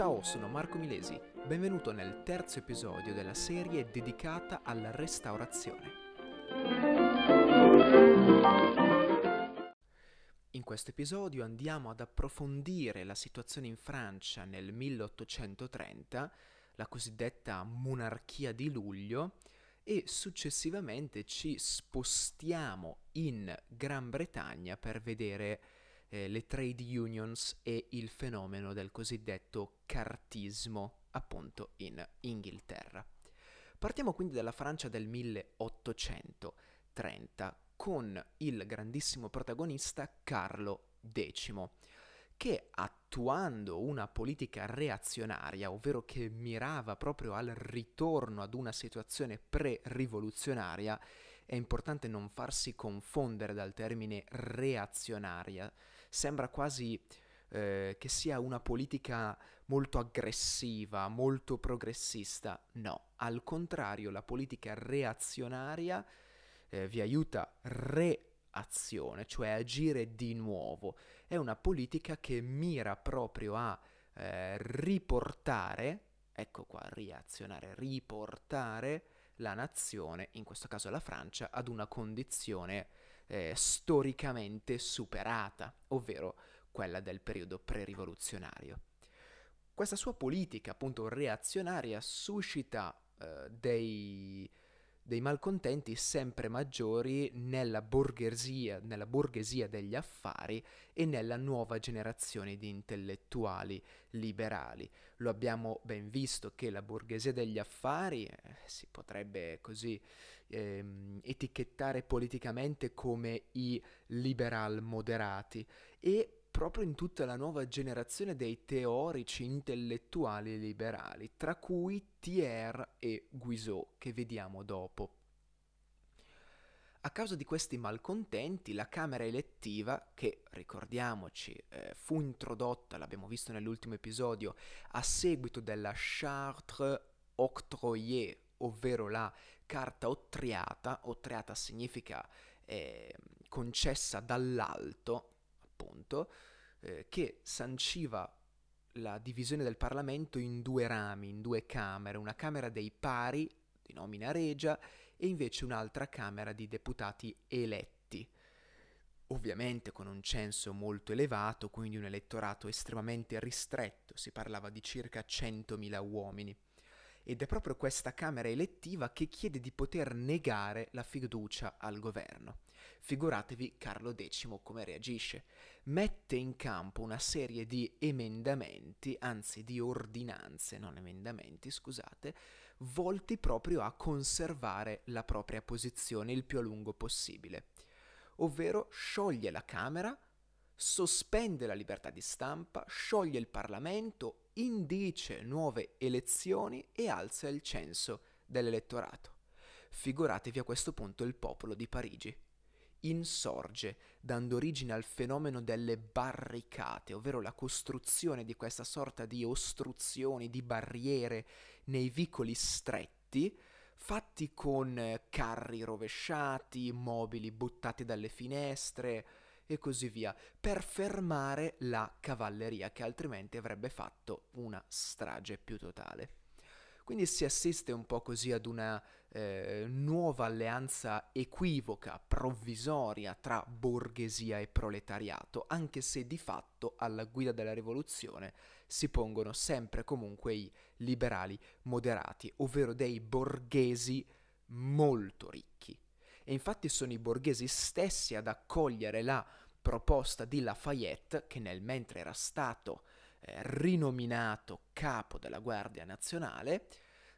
Ciao, sono Marco Milesi, benvenuto nel terzo episodio della serie dedicata alla restaurazione. In questo episodio andiamo ad approfondire la situazione in Francia nel 1830, la cosiddetta monarchia di luglio, e successivamente ci spostiamo in Gran Bretagna per vedere eh, le trade unions e il fenomeno del cosiddetto cartismo, appunto in Inghilterra. Partiamo quindi dalla Francia del 1830 con il grandissimo protagonista Carlo X, che attuando una politica reazionaria, ovvero che mirava proprio al ritorno ad una situazione pre-rivoluzionaria, è importante non farsi confondere dal termine reazionaria, sembra quasi eh, che sia una politica molto aggressiva, molto progressista. No, al contrario, la politica reazionaria eh, vi aiuta reazione, cioè agire di nuovo. È una politica che mira proprio a eh, riportare, ecco qua, reazionare, riportare la nazione, in questo caso la Francia, ad una condizione eh, storicamente superata, ovvero quella del periodo pre-rivoluzionario. Questa sua politica, appunto reazionaria, suscita eh, dei, dei malcontenti sempre maggiori nella borghesia, nella borghesia degli affari e nella nuova generazione di intellettuali liberali. Lo abbiamo ben visto che la borghesia degli affari eh, si potrebbe così ehm, etichettare politicamente come i liberal moderati e proprio in tutta la nuova generazione dei teorici intellettuali liberali, tra cui Thiers e Guizot, che vediamo dopo. A causa di questi malcontenti, la Camera elettiva, che ricordiamoci eh, fu introdotta, l'abbiamo visto nell'ultimo episodio, a seguito della Chartre Octroyer, ovvero la carta ottriata, ottriata significa eh, concessa dall'alto, appunto, eh, che sanciva la divisione del Parlamento in due rami, in due camere, una Camera dei pari, di nomina regia, e invece un'altra Camera di deputati eletti. Ovviamente con un censo molto elevato, quindi un elettorato estremamente ristretto, si parlava di circa 100.000 uomini ed è proprio questa Camera elettiva che chiede di poter negare la fiducia al governo. Figuratevi Carlo X come reagisce. Mette in campo una serie di emendamenti, anzi di ordinanze, non emendamenti, scusate, volti proprio a conservare la propria posizione il più a lungo possibile. Ovvero scioglie la Camera, sospende la libertà di stampa, scioglie il Parlamento, indice nuove elezioni e alza il censo dell'elettorato. Figuratevi a questo punto il popolo di Parigi. Insorge, dando origine al fenomeno delle barricate, ovvero la costruzione di questa sorta di ostruzioni, di barriere nei vicoli stretti, fatti con carri rovesciati, mobili buttati dalle finestre, e così via, per fermare la cavalleria che altrimenti avrebbe fatto una strage più totale. Quindi si assiste un po' così ad una eh, nuova alleanza equivoca, provvisoria tra borghesia e proletariato, anche se di fatto alla guida della rivoluzione si pongono sempre comunque i liberali moderati, ovvero dei borghesi molto ricchi. E infatti sono i borghesi stessi ad accogliere la proposta di Lafayette, che nel mentre era stato eh, rinominato capo della Guardia Nazionale,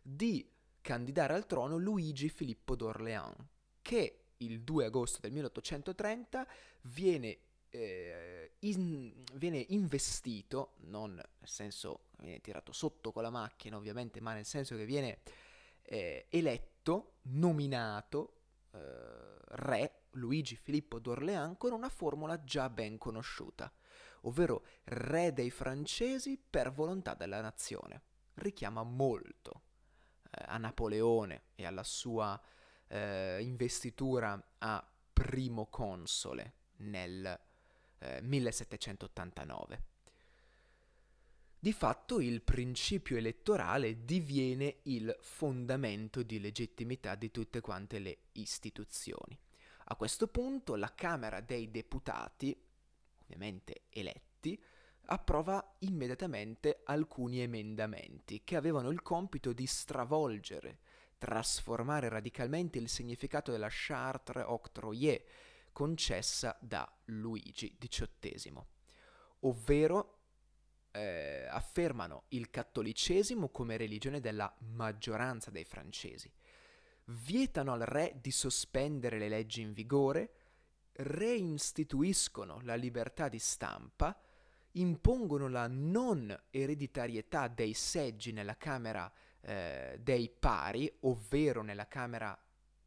di candidare al trono Luigi Filippo d'Orléans, che il 2 agosto del 1830 viene, eh, in, viene investito, non nel senso viene tirato sotto con la macchina ovviamente, ma nel senso che viene eh, eletto, nominato eh, re Luigi Filippo d'Orléans con una formula già ben conosciuta, ovvero re dei francesi per volontà della nazione. Richiama molto eh, a Napoleone e alla sua eh, investitura a primo console nel eh, 1789. Di fatto il principio elettorale diviene il fondamento di legittimità di tutte quante le istituzioni. A questo punto la Camera dei Deputati, ovviamente eletti, approva immediatamente alcuni emendamenti che avevano il compito di stravolgere, trasformare radicalmente il significato della Chartre Octroyée concessa da Luigi XVIII, ovvero eh, affermano il cattolicesimo come religione della maggioranza dei francesi, vietano al re di sospendere le leggi in vigore, reinstituiscono la libertà di stampa, impongono la non ereditarietà dei seggi nella Camera eh, dei pari, ovvero nella Camera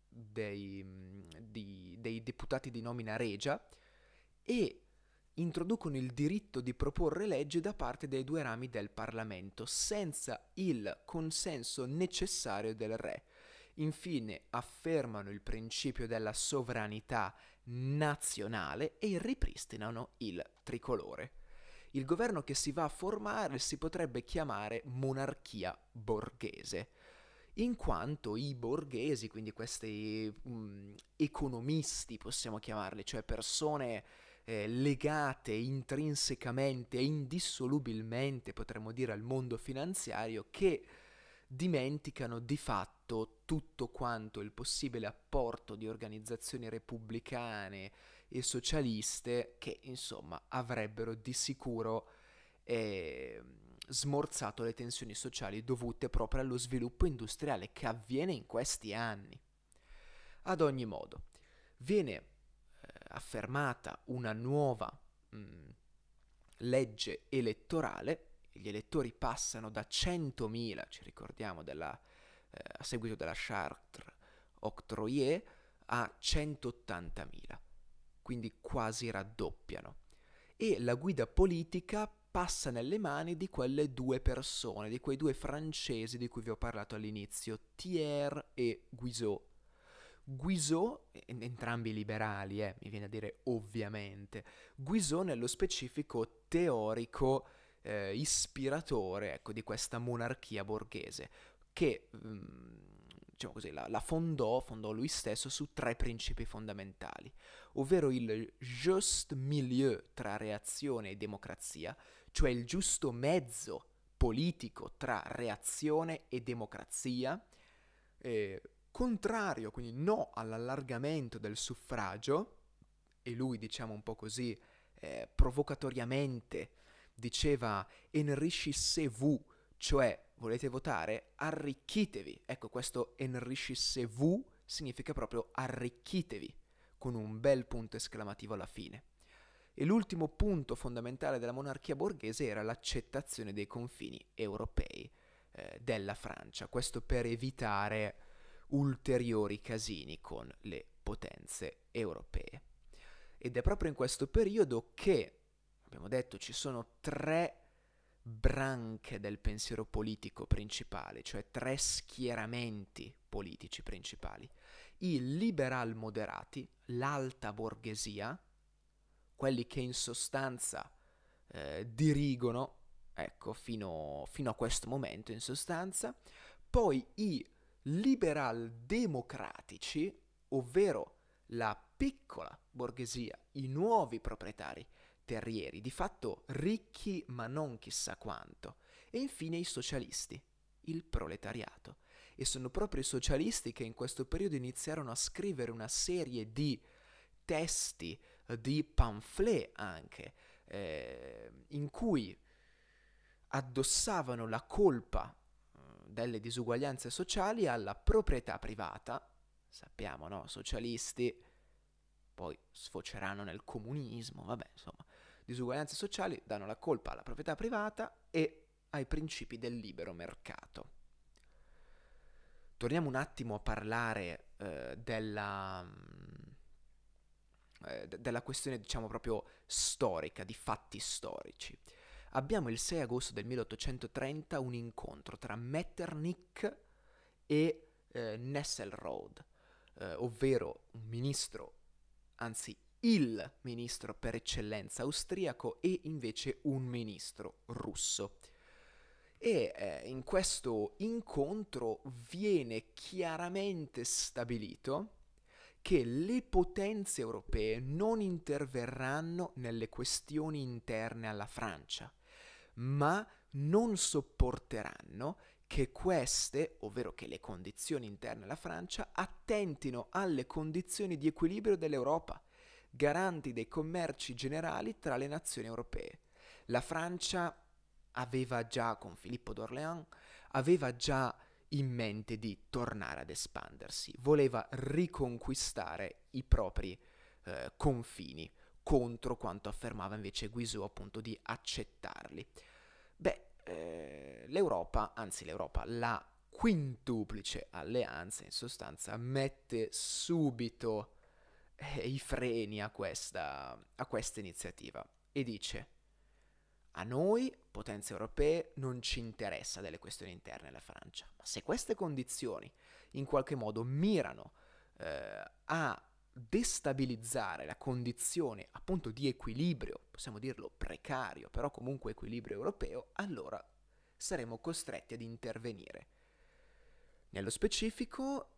dei, di, dei deputati di nomina regia, e introducono il diritto di proporre leggi da parte dei due rami del Parlamento, senza il consenso necessario del re. Infine affermano il principio della sovranità nazionale e ripristinano il tricolore. Il governo che si va a formare si potrebbe chiamare monarchia borghese, in quanto i borghesi, quindi questi um, economisti possiamo chiamarli, cioè persone eh, legate intrinsecamente e indissolubilmente, potremmo dire, al mondo finanziario, che dimenticano di fatto tutto quanto il possibile apporto di organizzazioni repubblicane e socialiste che insomma avrebbero di sicuro eh, smorzato le tensioni sociali dovute proprio allo sviluppo industriale che avviene in questi anni. Ad ogni modo, viene eh, affermata una nuova mh, legge elettorale gli elettori passano da 100.000, ci ricordiamo, della, eh, a seguito della Chartre Octroyé, a 180.000, quindi quasi raddoppiano. E la guida politica passa nelle mani di quelle due persone, di quei due francesi di cui vi ho parlato all'inizio, Thiers e Guizot. Guizot, entrambi liberali, eh, mi viene a dire ovviamente, Guizot nello specifico teorico eh, ispiratore ecco, di questa monarchia borghese che mm, diciamo così, la, la, fondò, fondò lui stesso su tre principi fondamentali, ovvero il juste milieu tra reazione e democrazia, cioè il giusto mezzo politico tra reazione e democrazia, eh, contrario, quindi no all'allargamento del suffragio, e lui diciamo un po' così eh, provocatoriamente diceva enrichissez-vous, cioè volete votare? Arricchitevi. Ecco, questo enrichissez-vous significa proprio arricchitevi, con un bel punto esclamativo alla fine. E l'ultimo punto fondamentale della monarchia borghese era l'accettazione dei confini europei eh, della Francia, questo per evitare ulteriori casini con le potenze europee. Ed è proprio in questo periodo che abbiamo detto ci sono tre branche del pensiero politico principale, cioè tre schieramenti politici principali. I liberal moderati, l'alta borghesia, quelli che in sostanza eh, dirigono, ecco, fino, fino a questo momento in sostanza, poi i liberal democratici, ovvero la piccola borghesia, i nuovi proprietari, terrieri, di fatto ricchi ma non chissà quanto, e infine i socialisti, il proletariato. E sono proprio i socialisti che in questo periodo iniziarono a scrivere una serie di testi, di pamphlet anche, eh, in cui addossavano la colpa eh, delle disuguaglianze sociali alla proprietà privata, sappiamo, no? Socialisti poi sfoceranno nel comunismo, vabbè, insomma, disuguaglianze sociali danno la colpa alla proprietà privata e ai principi del libero mercato. Torniamo un attimo a parlare eh, della, mm, eh, della questione, diciamo, proprio storica, di fatti storici. Abbiamo il 6 agosto del 1830 un incontro tra Metternich e eh, Nesselrode, eh, ovvero un ministro, anzi il ministro per eccellenza austriaco e invece un ministro russo. e eh, in questo incontro viene chiaramente stabilito che le potenze europee non interverranno nelle questioni interne alla Francia, ma non sopporteranno che queste, ovvero che le condizioni interne alla Francia, attentino alle condizioni di equilibrio dell'Europa, garanti dei commerci generali tra le nazioni europee. La Francia aveva già, con Filippo d'Orléans, aveva già in mente di tornare ad espandersi, voleva riconquistare i propri eh, confini contro quanto affermava invece Guizot appunto di accettarli. Beh, eh, l'Europa, anzi l'Europa, la quintuplice alleanza in sostanza mette subito eh, i freni a questa, a questa iniziativa e dice a noi, potenze europee, non ci interessa delle questioni interne alla Francia, ma se queste condizioni in qualche modo mirano eh, a destabilizzare la condizione appunto di equilibrio, possiamo dirlo precario, però comunque equilibrio europeo, allora saremo costretti ad intervenire. Nello specifico,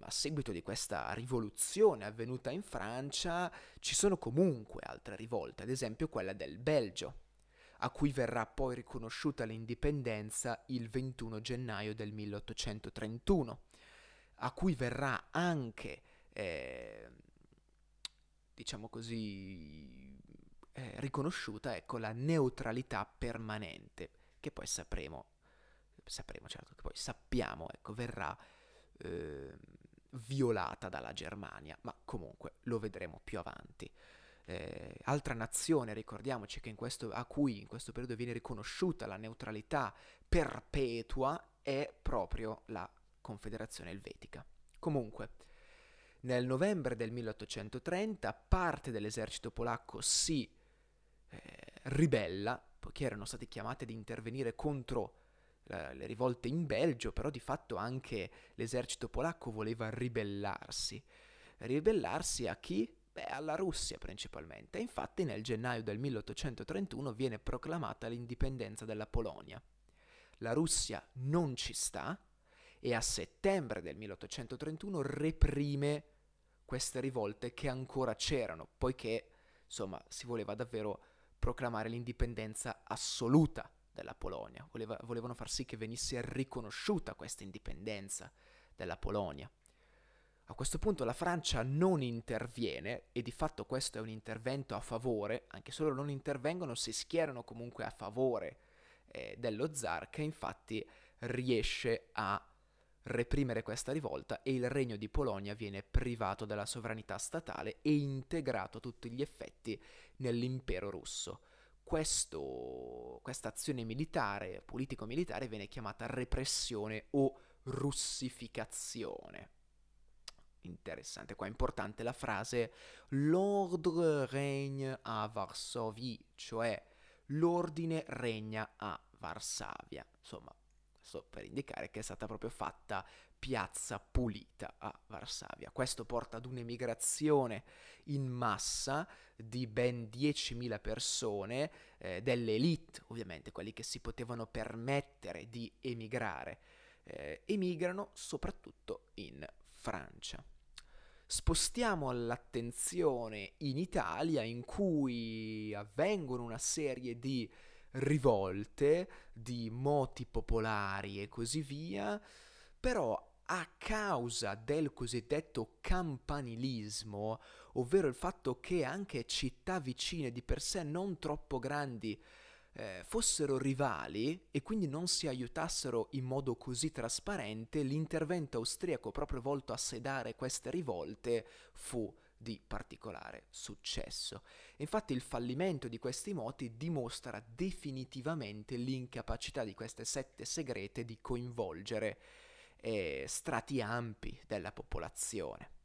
a seguito di questa rivoluzione avvenuta in Francia, ci sono comunque altre rivolte, ad esempio quella del Belgio, a cui verrà poi riconosciuta l'indipendenza il 21 gennaio del 1831, a cui verrà anche, eh, diciamo così, eh, riconosciuta ecco, la neutralità permanente, che poi sapremo, sapremo certo, che poi sappiamo, ecco, verrà eh, violata dalla Germania, ma comunque lo vedremo più avanti eh, altra nazione, ricordiamoci questo, a cui in questo periodo viene riconosciuta la neutralità perpetua è proprio la Confederazione Elvetica. Comunque, nel novembre del 1830 parte dell'esercito polacco si eh, ribella, poiché erano stati chiamati ad intervenire contro le rivolte in Belgio, però di fatto anche l'esercito polacco voleva ribellarsi. Ribellarsi a chi? Beh, alla Russia principalmente. Infatti nel gennaio del 1831 viene proclamata l'indipendenza della Polonia. La Russia non ci sta e a settembre del 1831 reprime queste rivolte che ancora c'erano, poiché insomma si voleva davvero proclamare l'indipendenza assoluta della Polonia, voleva, volevano far sì che venisse riconosciuta questa indipendenza della Polonia. A questo punto la Francia non interviene e di fatto questo è un intervento a favore, anche se loro non intervengono, si schierano comunque a favore eh, dello zar che infatti riesce a reprimere questa rivolta e il regno di Polonia viene privato della sovranità statale e integrato a tutti gli effetti nell'impero russo. Questo, questa azione militare, politico-militare, viene chiamata repressione o russificazione interessante qua, importante la frase l'ordre regne a Varsovie, cioè l'ordine regna a Varsavia. Insomma, questo per indicare che è stata proprio fatta piazza pulita a Varsavia. Questo porta ad un'emigrazione in massa di ben 10.000 persone, eh, delle elite ovviamente, quelli che si potevano permettere di emigrare, eh, emigrano soprattutto in Francia. Spostiamo l'attenzione in Italia in cui avvengono una serie di rivolte, di moti popolari e così via, però a causa del cosiddetto campanilismo, ovvero il fatto che anche città vicine di per sé non troppo grandi eh, fossero rivali e quindi non si aiutassero in modo così trasparente, l'intervento austriaco proprio volto a sedare queste rivolte fu di particolare successo. Infatti il fallimento di questi moti dimostra definitivamente l'incapacità di queste sette segrete di coinvolgere eh, strati ampi della popolazione.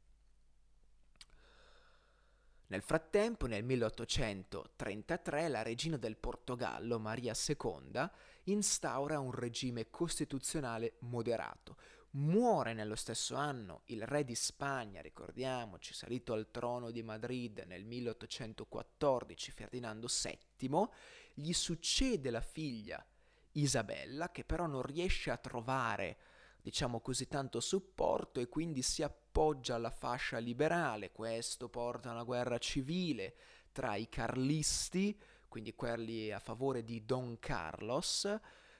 Nel frattempo, nel 1833, la regina del Portogallo, Maria II, instaura un regime costituzionale moderato. Muore nello stesso anno il re di Spagna, ricordiamoci, salito al trono di Madrid nel 1814, Ferdinando VII, gli succede la figlia Isabella, che però non riesce a trovare, diciamo così, tanto supporto e quindi si appoggia alla fascia liberale. Questo porta a una guerra civile tra i carlisti, quindi quelli a favore di Don Carlos,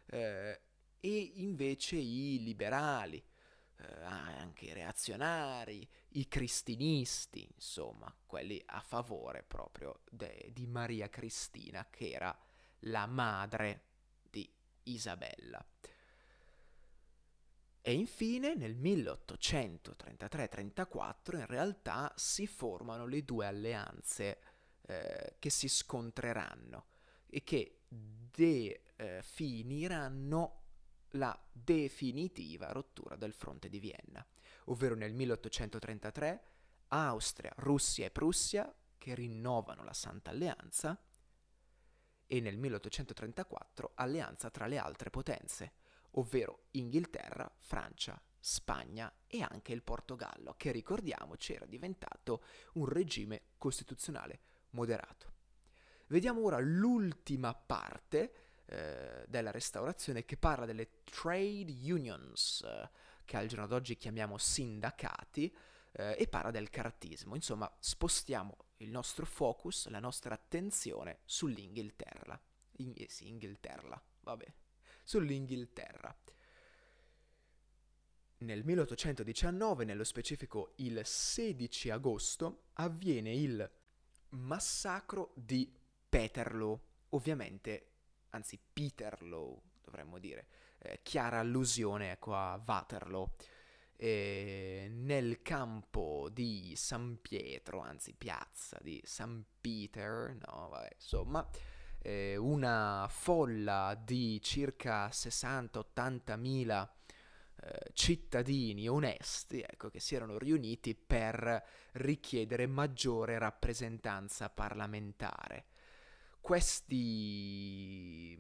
eh, e invece i liberali, eh, anche i reazionari, i cristinisti, insomma, quelli a favore proprio de- di Maria Cristina, che era la madre di Isabella. E infine nel 1833-34 in realtà si formano le due alleanze eh, che si scontreranno e che definiranno la definitiva rottura del fronte di Vienna, ovvero nel 1833 Austria, Russia e Prussia che rinnovano la Santa Alleanza e nel 1834 alleanza tra le altre potenze, ovvero Inghilterra, Francia, Spagna e anche il Portogallo, che ricordiamoci era diventato un regime costituzionale moderato. Vediamo ora l'ultima parte eh, della restaurazione che parla delle trade unions, eh, che al giorno d'oggi chiamiamo sindacati, eh, e parla del cartismo. Insomma, spostiamo il nostro focus, la nostra attenzione sull'Inghilterra. In, eh sì, Inghilterra, vabbè, sull'Inghilterra. Nel 1819, nello specifico il 16 agosto, avviene il massacro di Peterloo, ovviamente anzi Peterloo dovremmo dire, eh, chiara allusione ecco, a Waterloo. E nel campo di San Pietro, anzi piazza di San Peter, no, vabbè, insomma, eh, una folla di circa 60-80 mila eh, cittadini onesti, ecco, che si erano riuniti per richiedere maggiore rappresentanza parlamentare. Questi,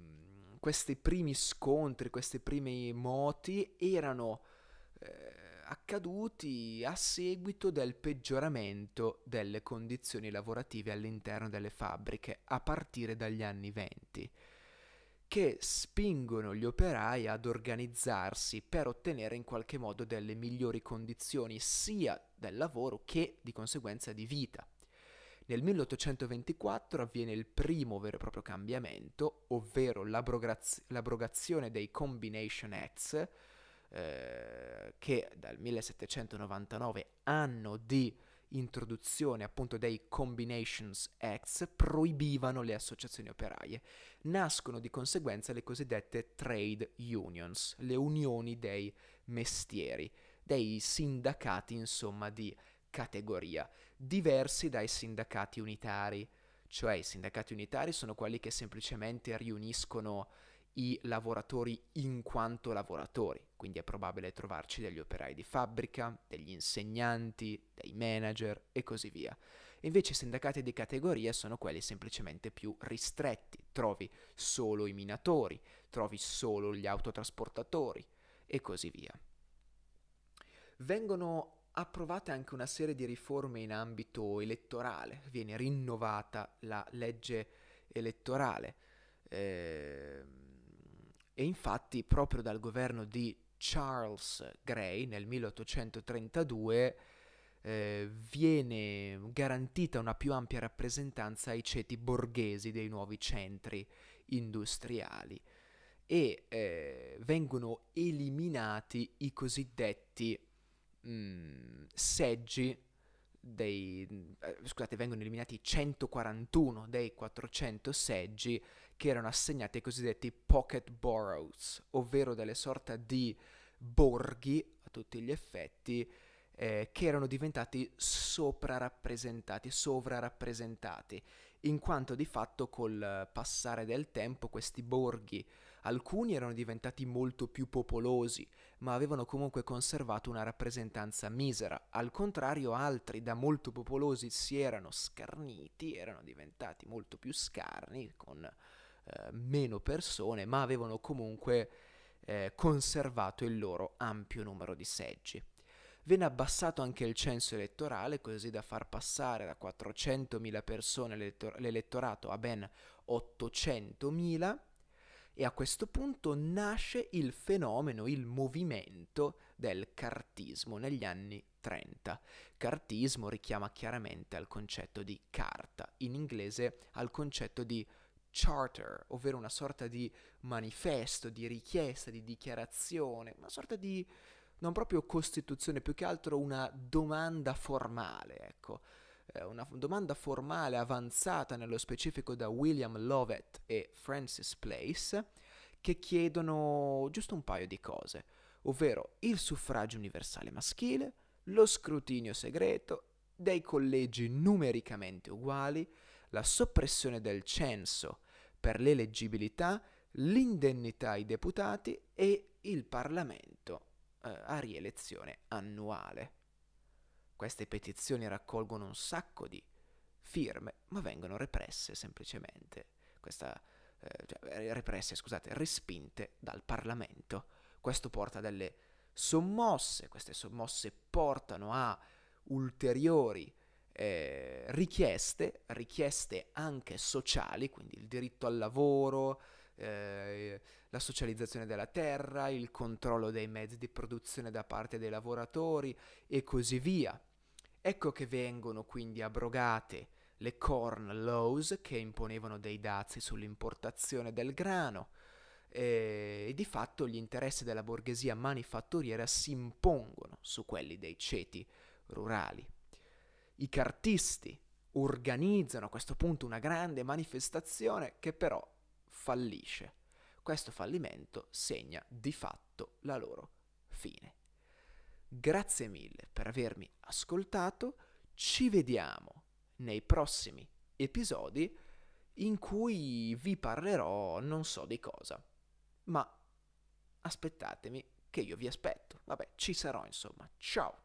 questi primi scontri, questi primi moti erano eh, accaduti a seguito del peggioramento delle condizioni lavorative all'interno delle fabbriche a partire dagli anni venti che spingono gli operai ad organizzarsi per ottenere in qualche modo delle migliori condizioni sia del lavoro che di conseguenza di vita. Nel 1824 avviene il primo vero e proprio cambiamento, ovvero l'abrogaz- l'abrogazione dei Combination Acts, eh, che dal 1799, anno di introduzione appunto dei Combinations Acts, proibivano le associazioni operaie. Nascono di conseguenza le cosiddette trade unions, le unioni dei mestieri, dei sindacati insomma di categoria diversi dai sindacati unitari, cioè i sindacati unitari sono quelli che semplicemente riuniscono i lavoratori in quanto lavoratori, quindi è probabile trovarci degli operai di fabbrica, degli insegnanti, dei manager e così via. Invece i sindacati di categoria sono quelli semplicemente più ristretti, trovi solo i minatori, trovi solo gli autotrasportatori e così via. Vengono approvate anche una serie di riforme in ambito elettorale, viene rinnovata la legge elettorale eh, e infatti proprio dal governo di Charles Grey nel 1832 eh, viene garantita una più ampia rappresentanza ai ceti borghesi dei nuovi centri industriali. E eh, vengono eliminati i cosiddetti mh, mm, seggi dei, eh, scusate, vengono eliminati 141 dei 400 seggi che erano assegnati ai cosiddetti pocket boroughs, ovvero delle sorta di borghi a tutti gli effetti eh, che erano diventati soprarappresentati, sovrarappresentati, in quanto di fatto col passare del tempo questi borghi Alcuni erano diventati molto più popolosi, ma avevano comunque conservato una rappresentanza misera. Al contrario, altri da molto popolosi si erano scarniti, erano diventati molto più scarni, con eh, meno persone, ma avevano comunque eh, conservato il loro ampio numero di seggi. Venne abbassato anche il censo elettorale, così da far passare da 400.000 persone l'elettor- l'elettorato a ben 800.000 E a questo punto nasce il fenomeno, il movimento del cartismo negli anni 30. Cartismo richiama chiaramente al concetto di carta, in inglese al concetto di charter, ovvero una sorta di manifesto, di richiesta, di dichiarazione, una sorta di non proprio costituzione, più che altro una domanda formale, ecco. Eh, una domanda formale avanzata nello specifico da William Lovett e Francis Place che chiedono giusto un paio di cose, ovvero il suffragio universale maschile, lo scrutinio segreto, dei collegi numericamente uguali, la soppressione del censo per l'eleggibilità, l'indennità ai deputati e il Parlamento eh, a rielezione annuale. Queste petizioni raccolgono un sacco di firme, ma vengono represse semplicemente. Questa, eh, cioè, represse, scusate, respinte dal Parlamento. Questo porta a delle sommosse, queste sommosse portano a ulteriori eh, richieste, richieste anche sociali, quindi il diritto al lavoro, eh, la socializzazione della terra, il controllo dei mezzi di produzione da parte dei lavoratori e così via. Ecco che vengono quindi abrogate le corn laws che imponevano dei dazi sull'importazione del grano e di fatto gli interessi della borghesia manifatturiera si impongono su quelli dei ceti rurali. I cartisti organizzano a questo punto una grande manifestazione che però fallisce. Questo fallimento segna di fatto la loro fine. Grazie mille per avermi ascoltato, ci vediamo nei prossimi episodi in cui vi parlerò non so di cosa, ma aspettatemi che io vi aspetto. Vabbè, ci sarò insomma. Ciao!